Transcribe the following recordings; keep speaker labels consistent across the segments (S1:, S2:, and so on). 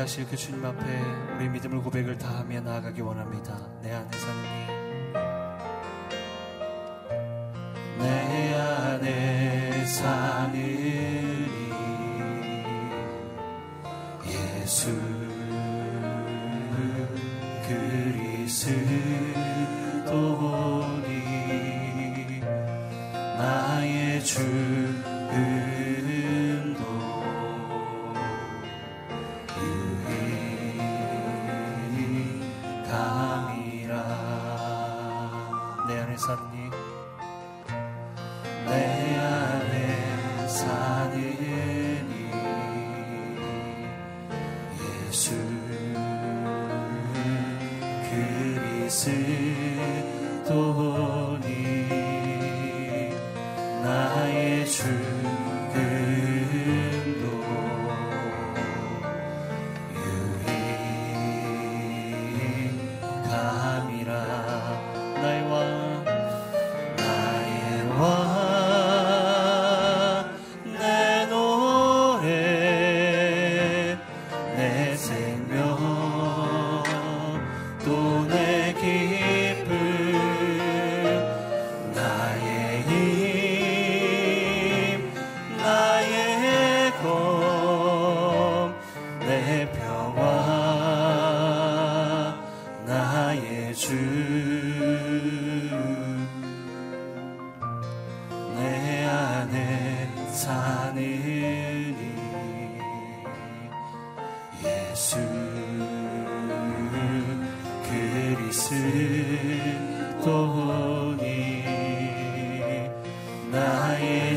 S1: 하실 그 주님 앞에 우리 믿음을 고백을 다하며 나아가기 원합니다. 내 안에 이, 내 안에 이 예수 그리스도니 나의 주 그리스도니 나의 주.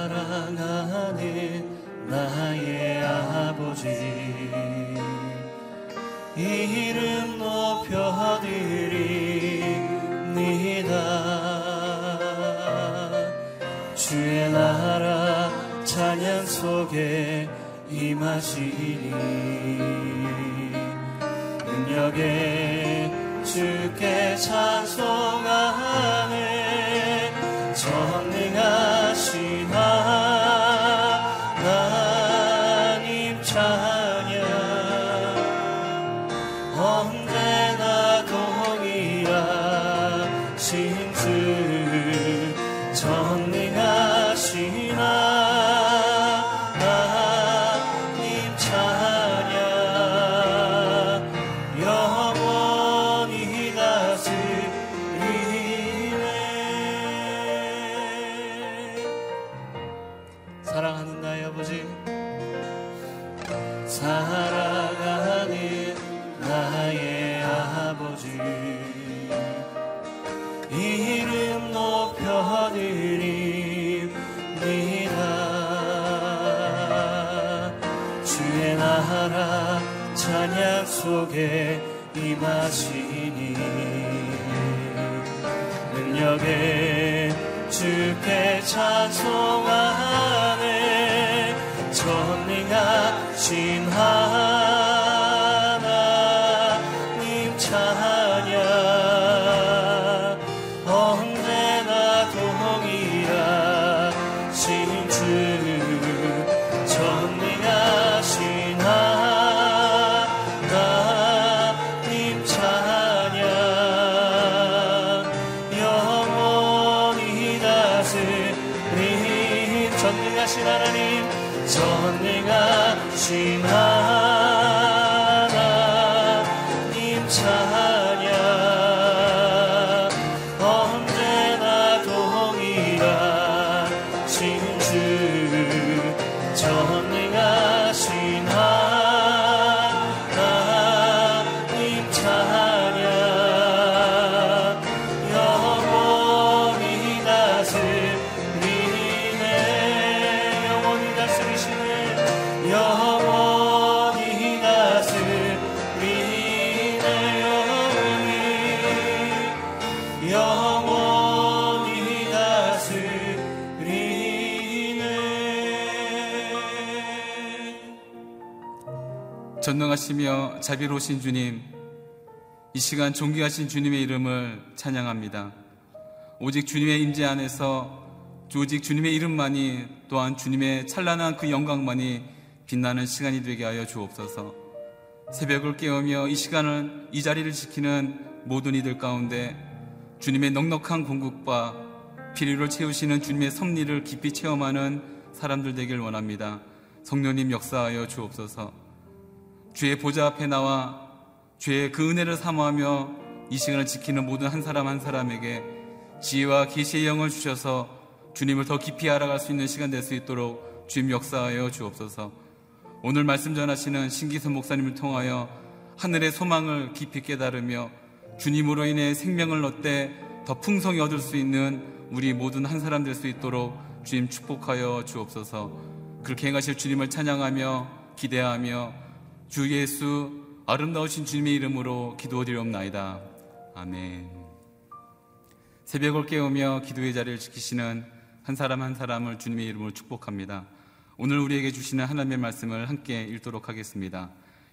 S1: 사랑하는 나의 아버지 이름 높여드립니다. 주의 나라 찬양 속에 임하시니 능력에 주께 찬송 다스린 전능하신 하나님 전능하신 하나님
S2: 전능하시며 자비로우신 주님, 이 시간 존귀하신 주님의 이름을 찬양합니다. 오직 주님의 임재 안에서 오직 주님의 이름만이 또한 주님의 찬란한 그 영광만이 빛나는 시간이 되게 하여 주옵소서. 새벽을 깨우며 이 시간을 이 자리를 지키는 모든 이들 가운데 주님의 넉넉한 공급과 필요를 채우시는 주님의 섭리를 깊이 체험하는 사람들 되길 원합니다. 성령님 역사하여 주옵소서. 주의 보좌 앞에 나와 주의 그 은혜를 사모하며 이 시간을 지키는 모든 한 사람 한 사람에게 지혜와 계시의 영을 주셔서 주님을 더 깊이 알아갈 수 있는 시간 될 수 있도록 주님 역사하여 주옵소서. 오늘 말씀 전하시는 신기선 목사님을 통하여 하늘의 소망을 깊이 깨달으며 주님으로 인해 생명을 얻되 더 풍성히 얻을 수 있는 우리 모든 한 사람 될 수 있도록 주님 축복하여 주옵소서. 그렇게 행하실 주님을 찬양하며 기대하며 주 예수 아름다우신 주님의 이름으로 기도드리옵나이다. 아멘. 새벽을 깨우며 기도의 자리를 지키시는 한 사람 한 사람을 주님의 이름으로 축복합니다. 오늘 우리에게 주시는 하나님의 말씀을 함께 읽도록 하겠습니다.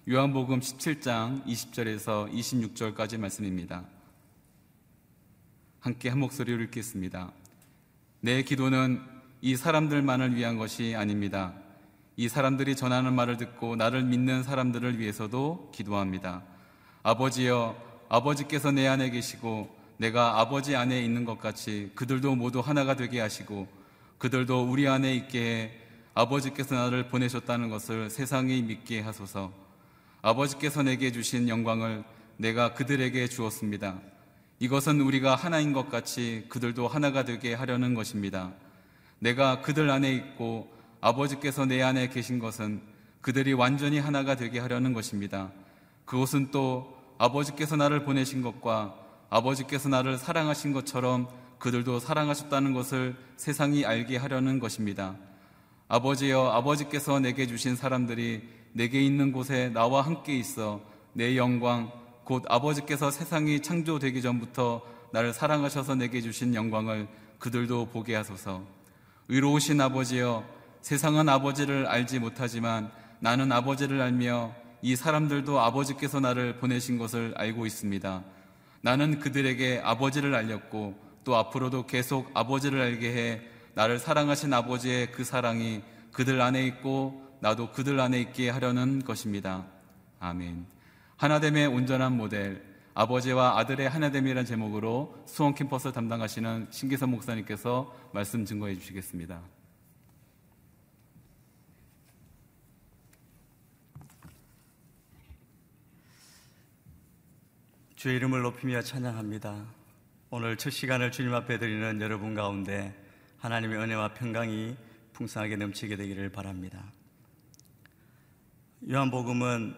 S2: 요한복음 17장 20절에서 26절까지 말씀입니다. 함께 한 목소리로 읽겠습니다. 내 기도는 이 사람들만을 위한 것이 아닙니다. 이 사람들이 전하는 말을 듣고 나를 믿는 사람들을 위해서도 기도합니다. 아버지여, 아버지께서 내 안에 계시고 내가 아버지 안에 있는 것 같이 그들도 모두 하나가 되게 하시고 그들도 우리 안에 있게 해 아버지께서 나를 보내셨다는 것을 세상이 믿게 하소서. 아버지께서 내게 주신 영광을 내가 그들에게 주었습니다. 이것은 우리가 하나인 것 같이 그들도 하나가 되게 하려는 것입니다. 내가 그들 안에 있고 아버지께서 내 안에 계신 것은 그들이 완전히 하나가 되게 하려는 것입니다. 그것은 또 아버지께서 나를 보내신 것과 아버지께서 나를 사랑하신 것처럼 그들도 사랑하셨다는 것을 세상이 알게 하려는 것입니다. 아버지여 아버지께서 내게 주신 사람들이 내게 있는 곳에 나와 함께 있어 내 영광 곧 아버지께서 세상이 창조되기 전부터 나를 사랑하셔서 내게 주신 영광을 그들도 보게 하소서. 의로우신 아버지여 세상은 아버지를 알지 못하지만 나는 아버지를 알며 이 사람들도 아버지께서 나를 보내신 것을 알고 있습니다. 나는 그들에게 아버지를 알렸고 또 앞으로도 계속 아버지를 알게 해 나를 사랑하신 아버지의 그 사랑이 그들 안에 있고 나도 그들 안에 있게 하려는 것입니다. 아멘. 하나됨의 온전한 모델, 아버지와 아들의 하나됨이라는 제목으로 수원 캠퍼스 담당하시는 신기선 목사님께서 말씀 증거해 주시겠습니다.
S3: 주의 이름을 높이며 찬양합니다. 오늘 첫 시간을 주님 앞에 드리는 여러분 가운데 하나님의 은혜와 평강이 풍성하게 넘치게 되기를 바랍니다. 요한복음은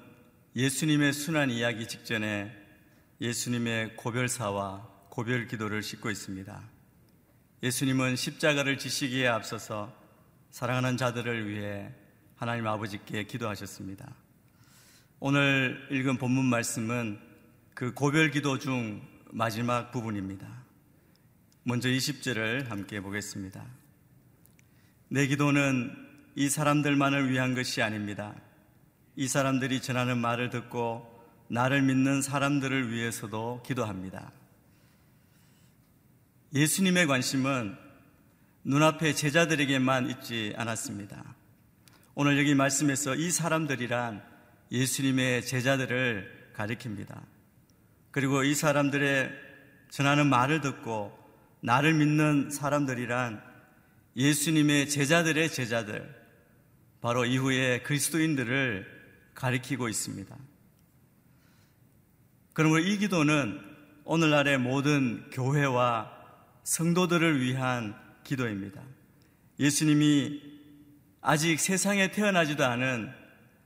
S3: 예수님의 순환 이야기 직전에 예수님의 고별사와 고별 기도를 싣고 있습니다. 예수님은 십자가를 지시기에 앞서서 사랑하는 자들을 위해 하나님 아버지께 기도하셨습니다. 오늘 읽은 본문 말씀은 그 고별 기도 중 마지막 부분입니다. 먼저 20절을 함께 보겠습니다. 내 기도는 이 사람들만을 위한 것이 아닙니다. 이 사람들이 전하는 말을 듣고 나를 믿는 사람들을 위해서도 기도합니다. 예수님의 관심은 눈앞에 제자들에게만 있지 않았습니다. 오늘 여기 말씀에서 이 사람들이란 예수님의 제자들을 가리킵니다. 그리고 이 사람들의 전하는 말을 듣고 나를 믿는 사람들이란 예수님의 제자들의 제자들, 바로 이후에 그리스도인들을 가리키고 있습니다. 그러므로 이 기도는 오늘날의 모든 교회와 성도들을 위한 기도입니다. 예수님이 아직 세상에 태어나지도 않은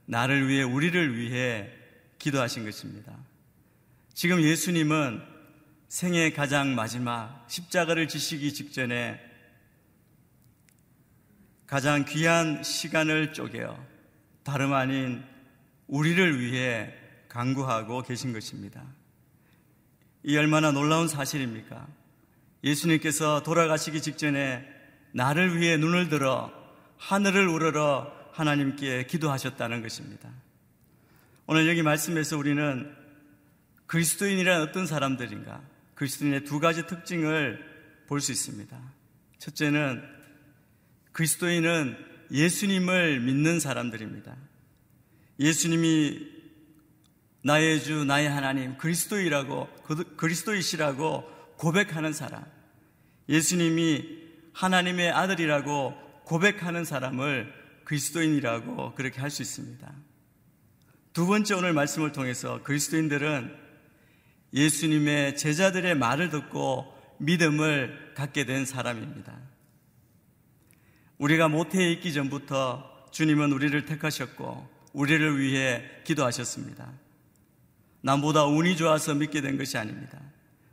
S3: 나를 위해, 우리를 위해 기도하신 것입니다. 지금 예수님은 생애 가장 마지막 십자가를 지시기 직전에 가장 귀한 시간을 쪼개어 다름 아닌 우리를 위해 강구하고 계신 것입니다. 이 얼마나 놀라운 사실입니까? 예수님께서 돌아가시기 직전에 나를 위해 눈을 들어 하늘을 우러러 하나님께 기도하셨다는 것입니다. 오늘 여기 말씀에서 우리는 그리스도인이란 어떤 사람들인가? 그리스도인의 두 가지 특징을 볼 수 있습니다. 첫째는 그리스도인은 예수님을 믿는 사람들입니다. 예수님이 나의 주, 나의 하나님, 그리스도이라고, 그리스도이시라고 고백하는 사람. 예수님이 하나님의 아들이라고 고백하는 사람을 그리스도인이라고 그렇게 할 수 있습니다. 두 번째 오늘 말씀을 통해서 그리스도인들은 예수님의 제자들의 말을 듣고 믿음을 갖게 된 사람입니다. 우리가 모태에 있기 전부터 주님은 우리를 택하셨고 우리를 위해 기도하셨습니다. 남보다 운이 좋아서 믿게 된 것이 아닙니다.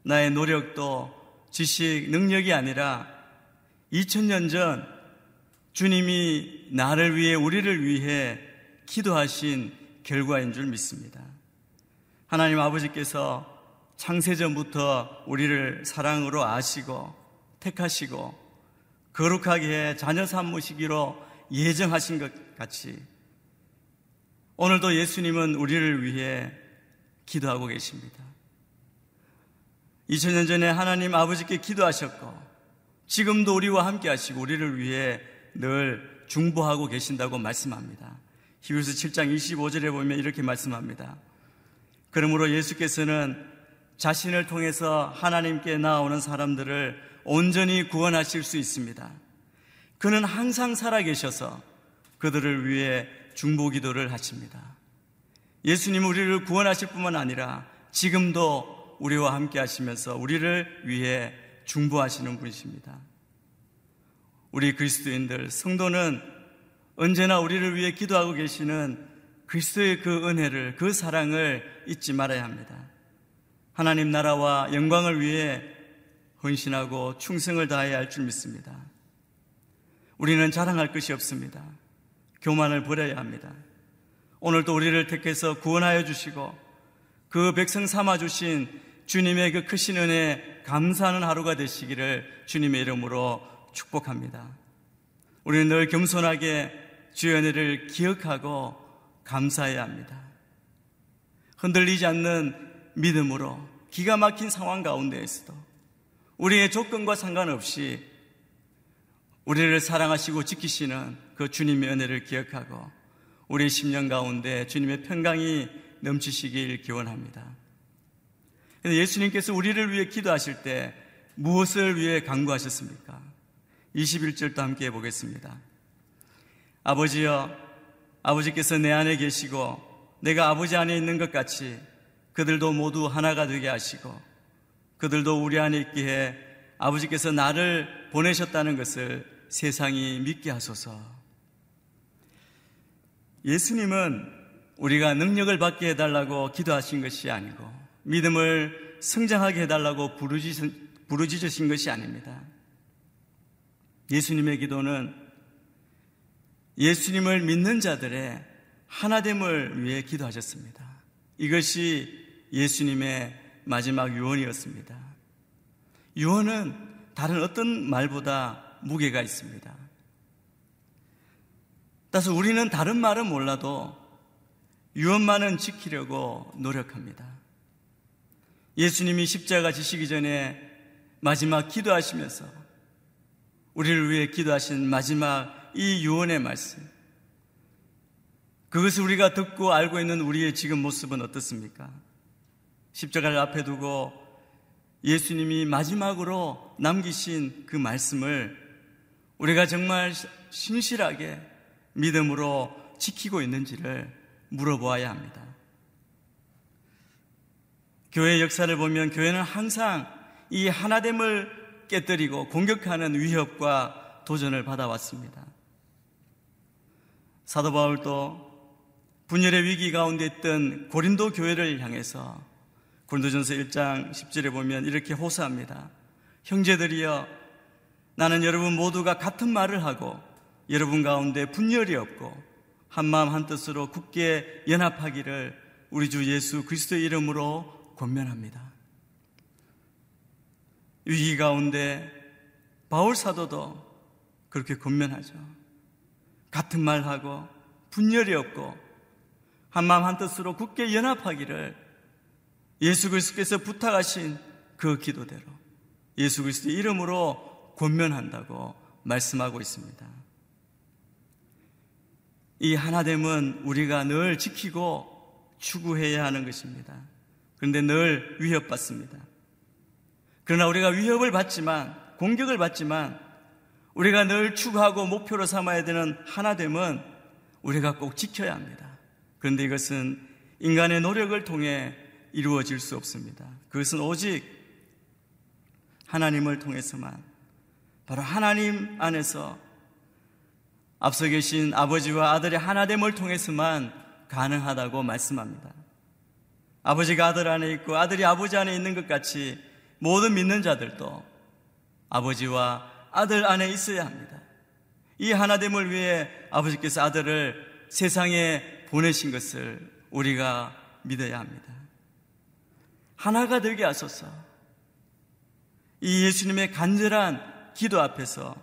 S3: 나의 노력도 지식, 능력이 아니라 2000년 전 주님이 나를 위해 우리를 위해 기도하신 결과인 줄 믿습니다. 하나님 아버지께서 창세전부터 우리를 사랑으로 아시고 택하시고 거룩하게 자녀 삼으시기로 예정하신 것 같이 오늘도 예수님은 우리를 위해 기도하고 계십니다. 2000년 전에 하나님 아버지께 기도하셨고 지금도 우리와 함께 하시고 우리를 위해 늘 중보하고 계신다고 말씀합니다. 히브리서 7장 25절에 보면 이렇게 말씀합니다. 그러므로 예수께서는 자신을 통해서 하나님께 나오는 사람들을 온전히 구원하실 수 있습니다. 그는 항상 살아계셔서 그들을 위해 중보 기도를 하십니다. 예수님 우리를 구원하실 뿐만 아니라 지금도 우리와 함께 하시면서 우리를 위해 중보하시는 분이십니다. 우리 그리스도인들, 성도는 언제나 우리를 위해 기도하고 계시는 그리스도의 그 은혜를, 그 사랑을 잊지 말아야 합니다. 하나님 나라와 영광을 위해 헌신하고 충성을 다해야 할 줄 믿습니다. 우리는 자랑할 것이 없습니다. 교만을 버려야 합니다. 오늘도 우리를 택해서 구원하여 주시고 그 백성 삼아 주신 주님의 그 크신 은혜 감사하는 하루가 되시기를 주님의 이름으로 축복합니다. 우리는 늘 겸손하게 주의 은혜를 기억하고 감사해야 합니다. 흔들리지 않는 믿음으로 기가 막힌 상황 가운데에서도 우리의 조건과 상관없이 우리를 사랑하시고 지키시는 그 주님의 은혜를 기억하고 우리 10년 가운데 주님의 평강이 넘치시길 기원합니다. 예수님께서 우리를 위해 기도하실 때 무엇을 위해 강구하셨습니까? 21절도 함께 해보겠습니다. 아버지여, 아버지께서 내 안에 계시고 내가 아버지 안에 있는 것 같이 그들도 모두 하나가 되게 하시고 그들도 우리 안에 있기에 아버지께서 나를 보내셨다는 것을 세상이 믿게 하소서. 예수님은 우리가 능력을 받게 해달라고 기도하신 것이 아니고 믿음을 성장하게 해달라고 부르짖으신 것이 아닙니다. 예수님의 기도는 예수님을 믿는 자들의 하나됨을 위해 기도하셨습니다. 이것이 예수님의 마지막 유언이었습니다. 유언은 다른 어떤 말보다 무게가 있습니다. 따라서 우리는 다른 말은 몰라도 유언만은 지키려고 노력합니다. 예수님이 십자가 지시기 전에 마지막 기도하시면서 우리를 위해 기도하신 마지막 이 유언의 말씀. 그것을 우리가 듣고 알고 있는 우리의 지금 모습은 어떻습니까? 십자가를 앞에 두고 예수님이 마지막으로 남기신 그 말씀을 우리가 정말 신실하게 믿음으로 지키고 있는지를 물어보아야 합니다. 교회 역사를 보면 교회는 항상 이 하나됨을 깨뜨리고 공격하는 위협과 도전을 받아왔습니다. 사도 바울도 분열의 위기 가운데 있던 고린도 교회를 향해서 고린도전서 1장 10절에 보면 이렇게 호소합니다. 형제들이여 나는 여러분 모두가 같은 말을 하고 여러분 가운데 분열이 없고 한마음 한뜻으로 굳게 연합하기를 우리 주 예수 그리스도의 이름으로 권면합니다. 위기 가운데 바울 사도도 그렇게 권면하죠. 같은 말하고 분열이 없고 한마음 한뜻으로 굳게 연합하기를 예수 그리스도께서 부탁하신 그 기도대로 예수 그리스도의 이름으로 권면한다고 말씀하고 있습니다. 이 하나됨은 우리가 늘 지키고 추구해야 하는 것입니다. 그런데 늘 위협받습니다. 그러나 우리가 위협을 받지만, 공격을 받지만, 우리가 늘 추구하고 목표로 삼아야 되는 하나됨은 우리가 꼭 지켜야 합니다. 그런데 이것은 인간의 노력을 통해 이루어질 수 없습니다. 그것은 오직 하나님을 통해서만, 바로 하나님 안에서 앞서 계신 아버지와 아들의 하나됨을 통해서만 가능하다고 말씀합니다. 아버지가 아들 안에 있고 아들이 아버지 안에 있는 것 같이 모든 믿는 자들도 아버지와 아들 안에 있어야 합니다. 이 하나됨을 위해 아버지께서 아들을 세상에 보내신 것을 우리가 믿어야 합니다. 하나가 되게 하소서. 이 예수님의 간절한 기도 앞에서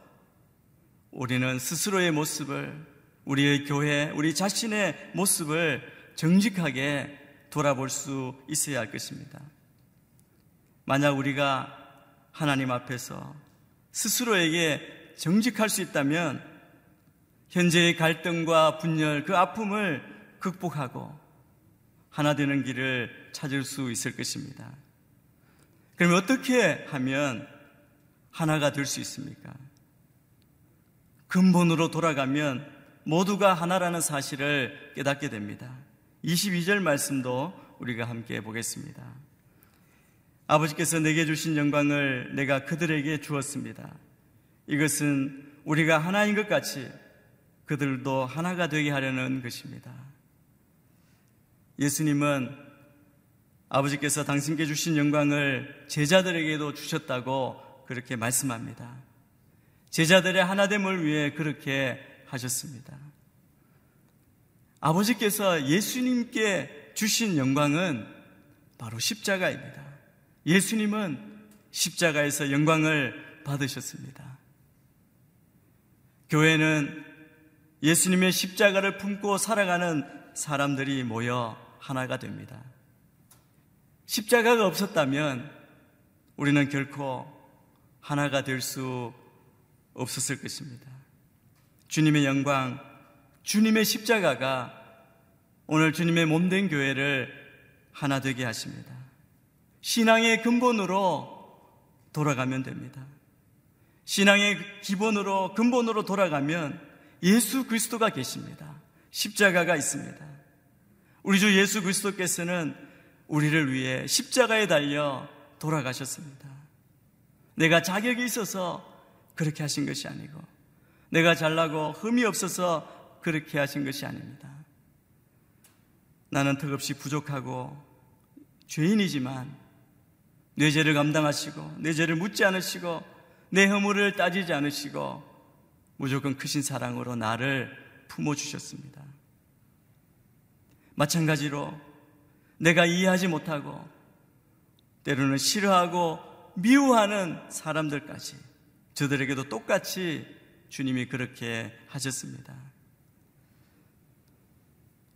S3: 우리는 스스로의 모습을, 우리의 교회, 우리 자신의 모습을 정직하게 돌아볼 수 있어야 할 것입니다. 만약 우리가 하나님 앞에서 스스로에게 정직할 수 있다면 현재의 갈등과 분열, 그 아픔을 극복하고 하나 되는 길을 찾을 수 있을 것입니다. 그럼 어떻게 하면 하나가 될 수 있습니까? 근본으로 돌아가면 모두가 하나라는 사실을 깨닫게 됩니다. 22절 말씀도 우리가 함께 보겠습니다. 아버지께서 내게 주신 영광을 내가 그들에게 주었습니다. 이것은 우리가 하나인 것 같이 그들도 하나가 되게 하려는 것입니다. 예수님은 아버지께서 당신께 주신 영광을 제자들에게도 주셨다고 그렇게 말씀합니다. 제자들의 하나됨을 위해 그렇게 하셨습니다. 아버지께서 예수님께 주신 영광은 바로 십자가입니다. 예수님은 십자가에서 영광을 받으셨습니다. 교회는 예수님의 십자가를 품고 살아가는 사람들이 모여 하나가 됩니다. 십자가가 없었다면 우리는 결코 하나가 될 수 없었을 것입니다. 주님의 영광, 주님의 십자가가 오늘 주님의 몸된 교회를 하나 되게 하십니다. 신앙의 근본으로 돌아가면 됩니다. 신앙의 기본으로, 근본으로 돌아가면 예수 그리스도가 계십니다. 십자가가 있습니다. 우리 주 예수 그리스도께서는 우리를 위해 십자가에 달려 돌아가셨습니다. 내가 자격이 있어서 그렇게 하신 것이 아니고, 내가 잘나고 흠이 없어서 그렇게 하신 것이 아닙니다. 나는 턱없이 부족하고 죄인이지만 내 죄를 감당하시고 내 죄를 묻지 않으시고 내 허물을 따지지 않으시고 무조건 크신 사랑으로 나를 품어 주셨습니다. 마찬가지로 내가 이해하지 못하고 때로는 싫어하고 미워하는 사람들까지 저들에게도 똑같이 주님이 그렇게 하셨습니다.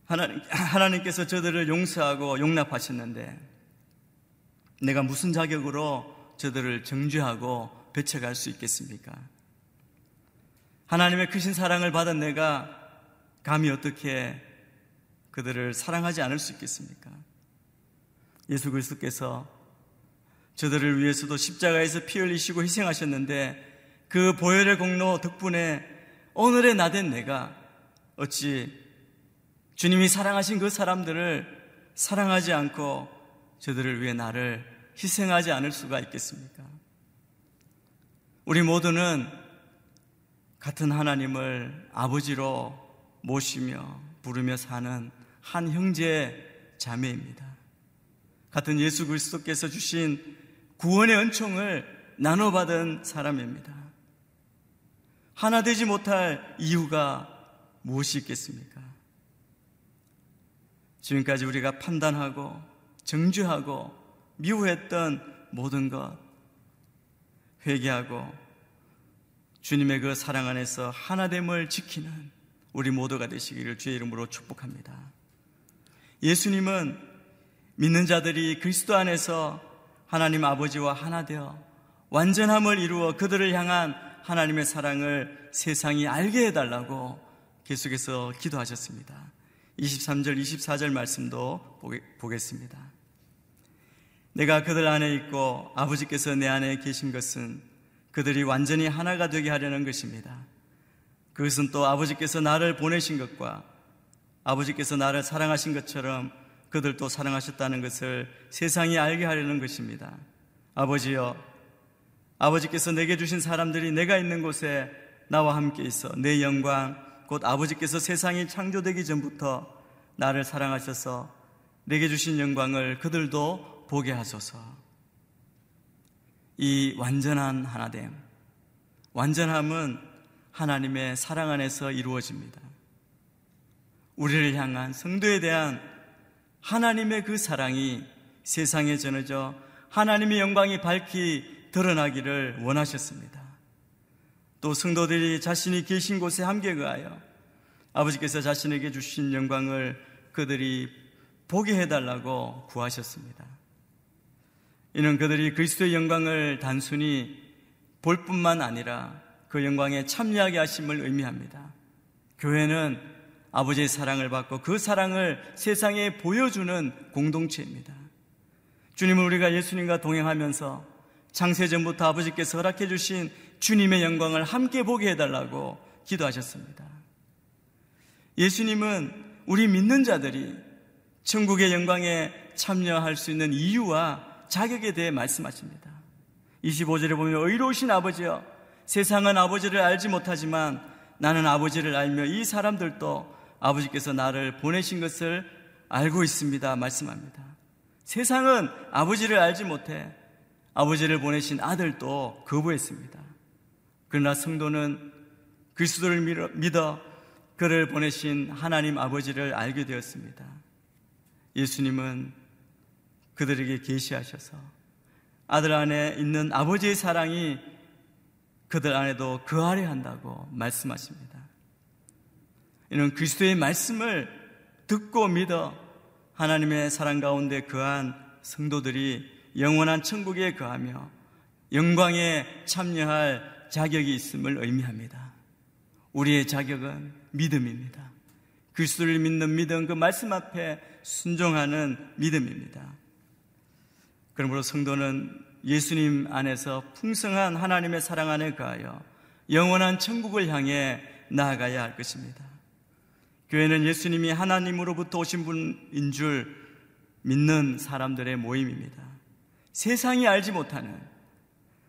S3: 하나님, 하나님께서 저들을 용서하고 용납하셨는데 내가 무슨 자격으로 저들을 정죄하고 배척할 수 있겠습니까? 하나님의 크신 사랑을 받은 내가 감히 어떻게 그들을 사랑하지 않을 수 있겠습니까? 예수 그리스도께서 저들을 위해서도 십자가에서 피 흘리시고 희생하셨는데 그 보혈의 공로 덕분에 오늘의 나된 내가 어찌 주님이 사랑하신 그 사람들을 사랑하지 않고 저들을 위해 나를 희생하지 않을 수가 있겠습니까? 우리 모두는 같은 하나님을 아버지로 모시며 부르며 사는 한 형제 자매입니다. 같은 예수 그리스도께서 주신 구원의 은총을 나눠받은 사람입니다. 하나 되지 못할 이유가 무엇이 있겠습니까? 지금까지 우리가 판단하고 정죄하고 미워했던 모든 것 회개하고 주님의 그 사랑 안에서 하나됨을 지키는 우리 모두가 되시기를 주의 이름으로 축복합니다. 예수님은 믿는 자들이 그리스도 안에서 하나님 아버지와 하나 되어 완전함을 이루어 그들을 향한 하나님의 사랑을 세상이 알게 해달라고 계속해서 기도하셨습니다. 23절, 24절 말씀도 보겠습니다. 내가 그들 안에 있고 아버지께서 내 안에 계신 것은 그들이 완전히 하나가 되게 하려는 것입니다. 그것은 또 아버지께서 나를 보내신 것과 아버지께서 나를 사랑하신 것처럼 그들도 사랑하셨다는 것을 세상이 알게 하려는 것입니다. 아버지여, 아버지께서 내게 주신 사람들이 내가 있는 곳에 나와 함께 있어 내 영광, 곧 아버지께서 세상이 창조되기 전부터 나를 사랑하셔서 내게 주신 영광을 그들도 보게 하소서. 이 완전한 하나됨, 완전함은 하나님의 사랑 안에서 이루어집니다. 우리를 향한 성도에 대한 하나님의 그 사랑이 세상에 전해져 하나님의 영광이 밝히 드러나기를 원하셨습니다. 또 성도들이 자신이 계신 곳에 함께 그하여 아버지께서 자신에게 주신 영광을 그들이 보게 해달라고 구하셨습니다. 이는 그들이 그리스도의 영광을 단순히 볼 뿐만 아니라 그 영광에 참여하게 하심을 의미합니다. 교회는 아버지의 사랑을 받고 그 사랑을 세상에 보여주는 공동체입니다. 주님은 우리가 예수님과 동행하면서 창세전부터 아버지께서 허락해 주신 주님의 영광을 함께 보게 해달라고 기도하셨습니다. 예수님은 우리 믿는 자들이 천국의 영광에 참여할 수 있는 이유와 자격에 대해 말씀하십니다. 25절에 보면 의로우신 아버지여 세상은 아버지를 알지 못하지만 나는 아버지를 알며 이 사람들도 아버지께서 나를 보내신 것을 알고 있습니다. 말씀합니다. 세상은 아버지를 알지 못해 아버지를 보내신 아들도 거부했습니다. 그러나 성도는 그리스도를 믿어 그를 보내신 하나님 아버지를 알게 되었습니다. 예수님은 그들에게 계시하셔서 아들 안에 있는 아버지의 사랑이 그들 안에도 그아래 한다고 말씀하십니다. 이는 그리스도의 말씀을 듣고 믿어 하나님의 사랑 가운데 거한 성도들이 영원한 천국에 거하며 영광에 참여할 자격이 있음을 의미합니다. 우리의 자격은 믿음입니다. 그리스도를 믿는 믿음, 그 말씀 앞에 순종하는 믿음입니다. 그러므로 성도는 예수님 안에서 풍성한 하나님의 사랑 안에 가하여 영원한 천국을 향해 나아가야 할 것입니다. 교회는 예수님이 하나님으로부터 오신 분인 줄 믿는 사람들의 모임입니다. 세상이 알지 못하는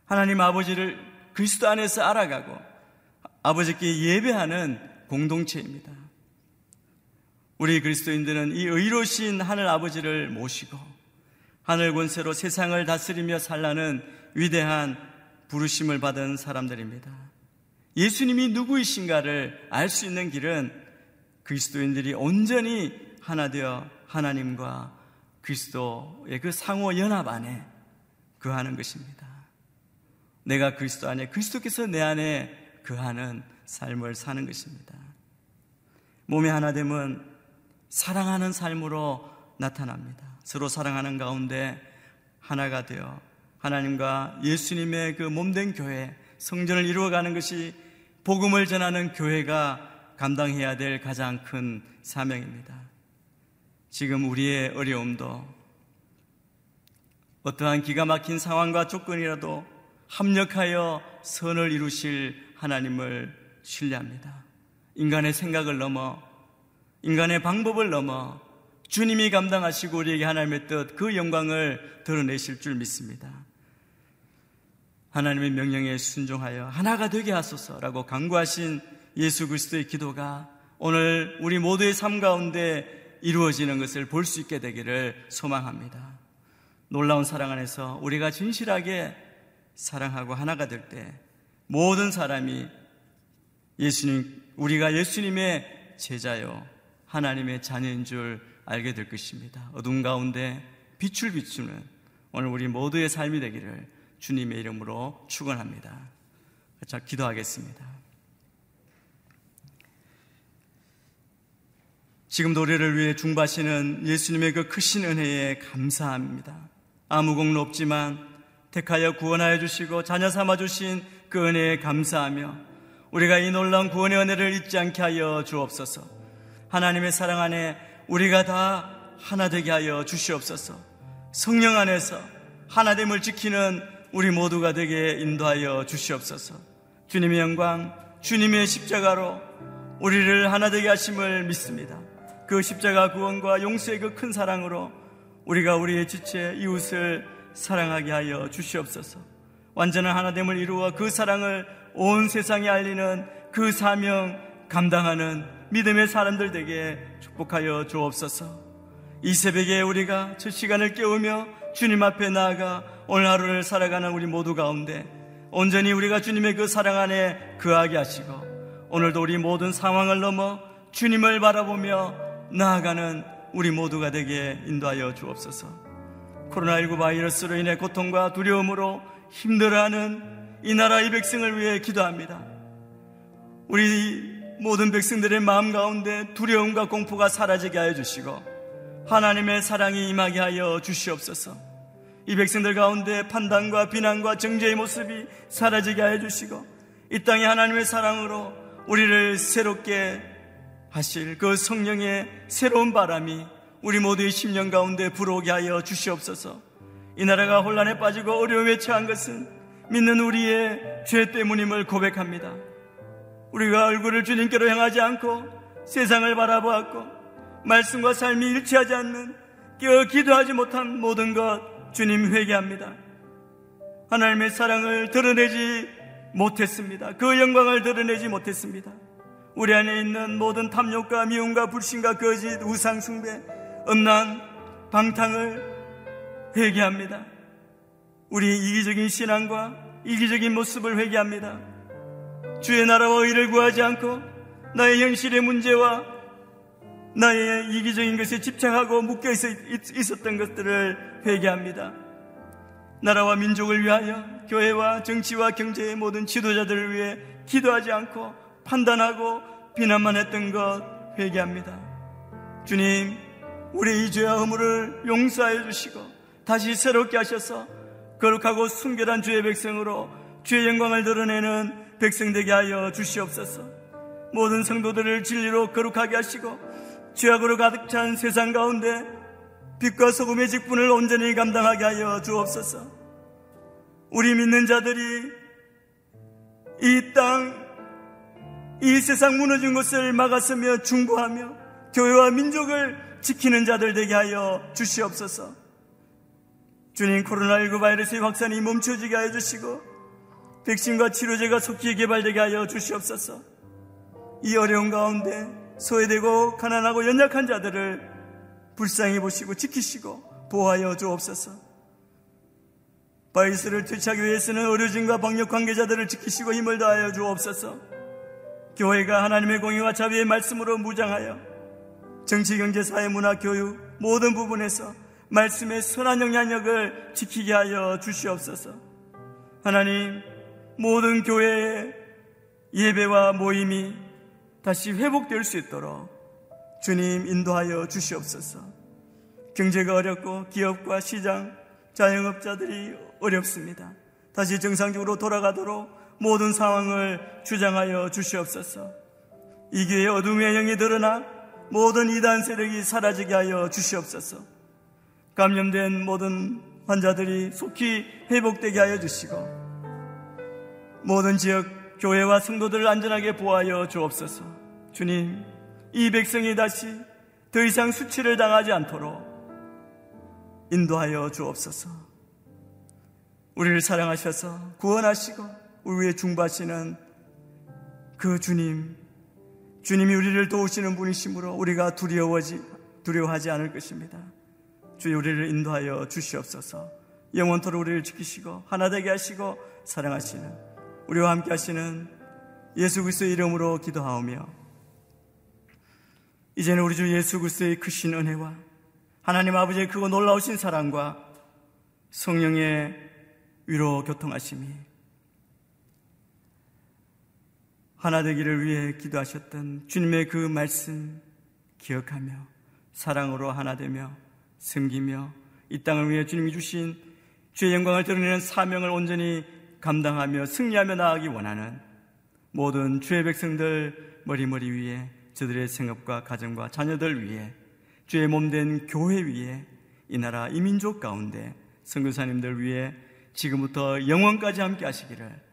S3: 하나님 아버지를 그리스도 안에서 알아가고 아버지께 예배하는 공동체입니다. 우리 그리스도인들은 이 의로신 하늘 아버지를 모시고 하늘 권세로 세상을 다스리며 살라는 위대한 부르심을 받은 사람들입니다. 예수님이 누구이신가를 알 수 있는 길은 그리스도인들이 온전히 하나 되어 하나님과 그리스도의 그 상호 연합 안에 그하는 것입니다. 내가 그리스도 안에 그리스도께서 내 안에 그하는 삶을 사는 것입니다. 몸의 하나됨은 사랑하는 삶으로 나타납니다. 서로 사랑하는 가운데 하나가 되어 하나님과 예수님의 그 몸된 교회, 성전을 이루어가는 것이 복음을 전하는 교회가 감당해야 될 가장 큰 사명입니다. 지금 우리의 어려움도 어떠한 기가 막힌 상황과 조건이라도 합력하여 선을 이루실 하나님을 신뢰합니다. 인간의 생각을 넘어 인간의 방법을 넘어 주님이 감당하시고 우리에게 하나님의 뜻, 그 영광을 드러내실 줄 믿습니다. 하나님의 명령에 순종하여 하나가 되게 하소서라고 강구하신 예수 그리스도의 기도가 오늘 우리 모두의 삶 가운데 이루어지는 것을 볼 수 있게 되기를 소망합니다. 놀라운 사랑 안에서 우리가 진실하게 사랑하고 하나가 될 때 모든 사람이 예수님, 우리가 예수님의 제자요, 하나님의 자녀인 줄 알게 될 것입니다. 어둠 가운데 빛을 비추는 오늘 우리 모두의 삶이 되기를 주님의 이름으로 축원합니다. 자, 기도하겠습니다. 지금 노래를 위해 중바시는 예수님의 그 크신 은혜에 감사합니다. 아무 공로 없지만 택하여 구원하여 주시고 자녀 삼아 주신 그 은혜에 감사하며 우리가 이 놀라운 구원의 은혜를 잊지 않게 하여 주옵소서. 하나님의 사랑 안에 우리가 다 하나 되게 하여 주시옵소서. 성령 안에서 하나됨을 지키는 우리 모두가 되게 인도하여 주시옵소서. 주님의 영광, 주님의 십자가로 우리를 하나 되게 하심을 믿습니다. 그 십자가 구원과 용서의 그 큰 사랑으로 우리가 우리의 지체 이웃을 사랑하게 하여 주시옵소서. 완전한 하나됨을 이루어 그 사랑을 온 세상에 알리는 그 사명 감당하는 믿음의 사람들 되게 축복하여 주옵소서. 이 새벽에 우리가 저 시간을 깨우며 주님 앞에 나아가 오늘 하루를 살아가는 우리 모두 가운데 온전히 우리가 주님의 그 사랑 안에 거하게 하시고 오늘도 우리 모든 상황을 넘어 주님을 바라보며 나아가는 우리 모두가 되게 인도하여 주옵소서. 코로나19 바이러스로 인해 고통과 두려움으로 힘들어하는 이 나라 의 백성을 위해 기도합니다. 우리 모든 백성들의 마음 가운데 두려움과 공포가 사라지게 하여 주시고 하나님의 사랑이 임하게 하여 주시옵소서. 이 백성들 가운데 판단과 비난과 정죄의 모습이 사라지게 하여 주시고 이 땅에 하나님의 사랑으로 우리를 새롭게 하실 그 성령의 새로운 바람이 우리 모두의 심령 가운데 불어오게 하여 주시옵소서. 이 나라가 혼란에 빠지고 어려움에 처한 것은 믿는 우리의 죄 때문임을 고백합니다. 우리가 얼굴을 주님께로 향하지 않고 세상을 바라보았고 말씀과 삶이 일치하지 않는 깨어 기도하지 못한 모든 것 주님 회개합니다. 하나님의 사랑을 드러내지 못했습니다. 그 영광을 드러내지 못했습니다. 우리 안에 있는 모든 탐욕과 미움과 불신과 거짓, 우상숭배, 음란, 방탕을 회개합니다. 우리 이기적인 신앙과 이기적인 모습을 회개합니다. 주의 나라와 의를 구하지 않고 나의 현실의 문제와 나의 이기적인 것에 집착하고 묶여 있었던 것들을 회개합니다. 나라와 민족을 위하여 교회와 정치와 경제의 모든 지도자들을 위해 기도하지 않고 판단하고 비난만 했던 것 회개합니다. 주님, 우리 이 죄와 허물을 용서하여 주시고 다시 새롭게 하셔서 거룩하고 순결한 주의 백성으로 주의 영광을 드러내는 백성 되게 하여 주시옵소서. 모든 성도들을 진리로 거룩하게 하시고 죄악으로 가득 찬 세상 가운데 빛과 소금의 직분을 온전히 감당하게 하여 주옵소서. 우리 믿는 자들이 이 땅, 이 세상 무너진 것을 막았으며 중보하며 교회와 민족을 지키는 자들 되게 하여 주시옵소서. 주님 코로나19 바이러스의 확산이 멈춰지게 하여 주시고 백신과 치료제가 속히 개발되게 하여 주시옵소서. 이 어려운 가운데 소외되고 가난하고 연약한 자들을 불쌍히 보시고 지키시고 보호하여 주옵소서. 바이스를 퇴치하기 위해서는 의료진과 방역 관계자들을 지키시고 힘을 다하여 주옵소서. 교회가 하나님의 공의와 자비의 말씀으로 무장하여 정치, 경제, 사회, 문화, 교육 모든 부분에서 말씀의 선한 영향력을 지키게 하여 주시옵소서. 하나님, 모든 교회의 예배와 모임이 다시 회복될 수 있도록 주님 인도하여 주시옵소서. 경제가 어렵고 기업과 시장, 자영업자들이 어렵습니다. 다시 정상적으로 돌아가도록 모든 상황을 주장하여 주시옵소서. 이 교회의 어둠의 영이 드러나 모든 이단 세력이 사라지게 하여 주시옵소서. 감염된 모든 환자들이 속히 회복되게 하여 주시고 모든 지역 교회와 성도들을 안전하게 보호하여 주옵소서. 주님, 이 백성이 다시 더 이상 수치를 당하지 않도록 인도하여 주옵소서. 우리를 사랑하셔서 구원하시고 우리 위에 중바시는 그 주님, 주님이 우리를 도우시는 분이시므로 우리가 두려워지, 두려워하지 않을 것입니다. 주여 우리를 인도하여 주시옵소서. 영원토록 우리를 지키시고 하나 되게 하시고 사랑하시는 우리와 함께 하시는 예수 그리스도의 이름으로 기도하오며 이제는 우리 주 예수 그리스도의 크신 은혜와 하나님 아버지의 크고 놀라우신 사랑과 성령의 위로 교통하심이 하나 되기를 위해 기도하셨던 주님의 그 말씀 기억하며 사랑으로 하나 되며 섬기며 이 땅을 위해 주님이 주신 주의 영광을 드러내는 사명을 온전히 감당하며 승리하며 나아가기 원하는 모든 주의 백성들 머리머리 위에 저들의 생업과 가정과 자녀들 위해 주의 몸된 교회 위에 이 나라 이민족 가운데 선교사님들 위해 지금부터 영원까지 함께 하시기를